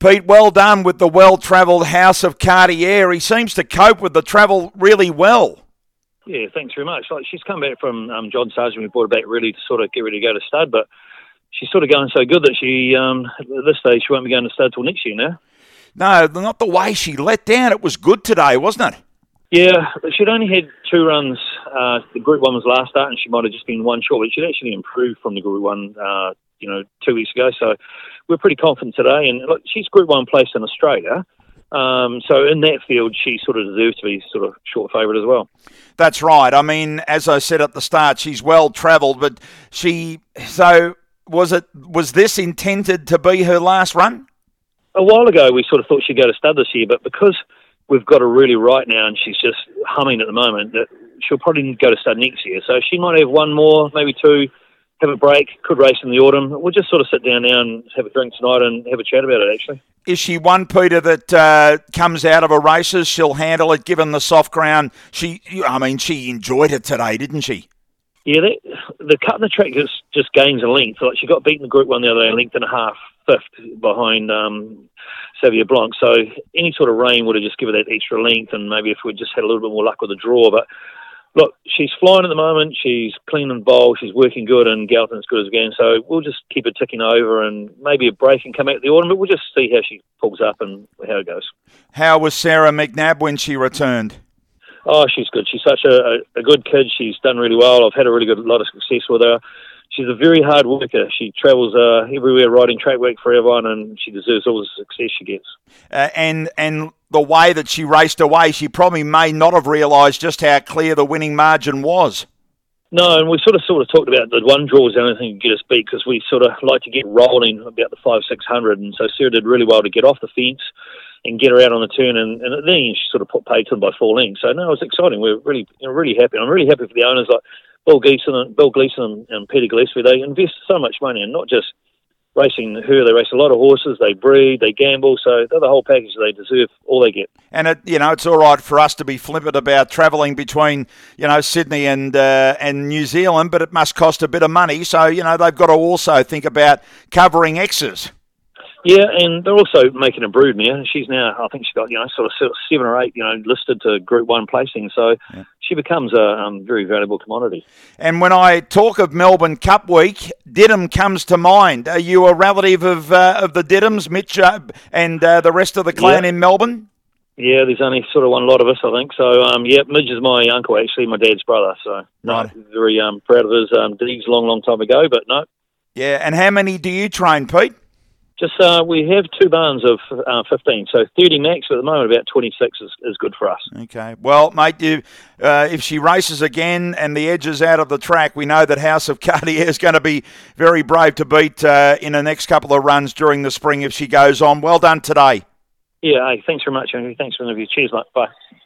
Pete, well done with the well travelled House of Cartier. He seems to cope with the travel really well. Yeah, thanks very much. Like she's come back from um, John Sargent. We brought her back really to sort of get ready to go to stud, but she's sort of going so good that she, um, at this stage, she won't be going to stud till next year now. No, not the way she let down. It was good today, wasn't it? Yeah, she'd only had two runs. Uh, the Group One was last start, and she might have just been one short. But she'd actually improved from the Group One, uh, you know, two weeks ago. So we're pretty confident today. And look, she's Group One placed in Australia. Um, so in that field, she sort of deserves to be sort of short favourite as well. That's right. I mean, as I said at the start, she's well travelled, but she. So was it? Was this intended to be her last run? A while ago, we sort of thought she'd go to stud this year, but because we've got her really right now, and she's just humming at the moment. That she'll probably go to stud next year, so she might have one more, maybe two, have a break, could race in the autumn. We'll just sort of sit down now and have a drink tonight and have a chat about it. Actually, is she one Peter that uh, comes out of her races? She'll handle it, given the soft ground. She, I mean, she enjoyed it today, didn't she? Yeah, that, the cut in the track just just gains a length. Like she got beaten the Group One the other day, a length and a half, fifth behind um, Savia Blanc. So any sort of rain would have just given that extra length, and maybe if we'd just had a little bit more luck with the draw. But look, she's flying at the moment. She's clean and bold. She's working good, and Galton's good as again. So we'll just keep her ticking over, and maybe a break and come out the autumn. But we'll just see how she pulls up and how it goes. How was Sarah McNabb when she returned? Oh, she's good. She's such a, a, a good kid. She's done really well. I've had a really good lot of success with her she's a very hard worker. She travels uh, everywhere riding track work for everyone, and she deserves all the success she gets. Uh, and and the way that she raced away, she probably may not have realised just how clear the winning margin was. No, and we sort of sort of talked about the one draw was the only thing to get us beat because we sort of like to get rolling about the five six hundred, and so Sarah did really well to get off the fence and get her out on the turn, and, and then she sort of put paid to them by four lengths. So no, it was exciting. We are really you know, really happy. I'm really happy for the owners. Like Bill Gleason and Bill Gleason and, and Peter Gillespie, they invest so much money in not just racing her. They race a lot of horses. They breed. They gamble. So they're the whole package. They deserve all they get. And it, you know, it's all right for us to be flippant about travelling between you know Sydney and uh, and New Zealand, but it must cost a bit of money. So you know they've got to also think about covering X's. Yeah, and they're also making a brood now. She's now, I think she's got, you know, sort of seven or eight, you know, listed to Group One placing. So yeah. she becomes a um, very valuable commodity. And when I talk of Melbourne Cup Week, Didham comes to mind. Are you a relative of uh, of the Didhams, Mitch, uh, and uh, the rest of the clan yeah. in Melbourne? Yeah, there's only sort of one lot of us, I think. So, um, yeah, Midge is my uncle, actually, my dad's brother. So, right. no, very um, proud of his um, deeds long, long time ago, but no. Yeah, and how many do you train, Pete? Just uh, we have two barns of uh, 15, so 30 max. At the moment, about 26 is, is good for us. Okay. Well, mate, you, uh, if she races again and the edge is out of the track, we know that House of Cartier is going to be very brave to beat uh, in the next couple of runs during the spring if she goes on. Well done today. Yeah. Hey, thanks very much, Andrew. Thanks for the interview. Cheers, mate. Bye.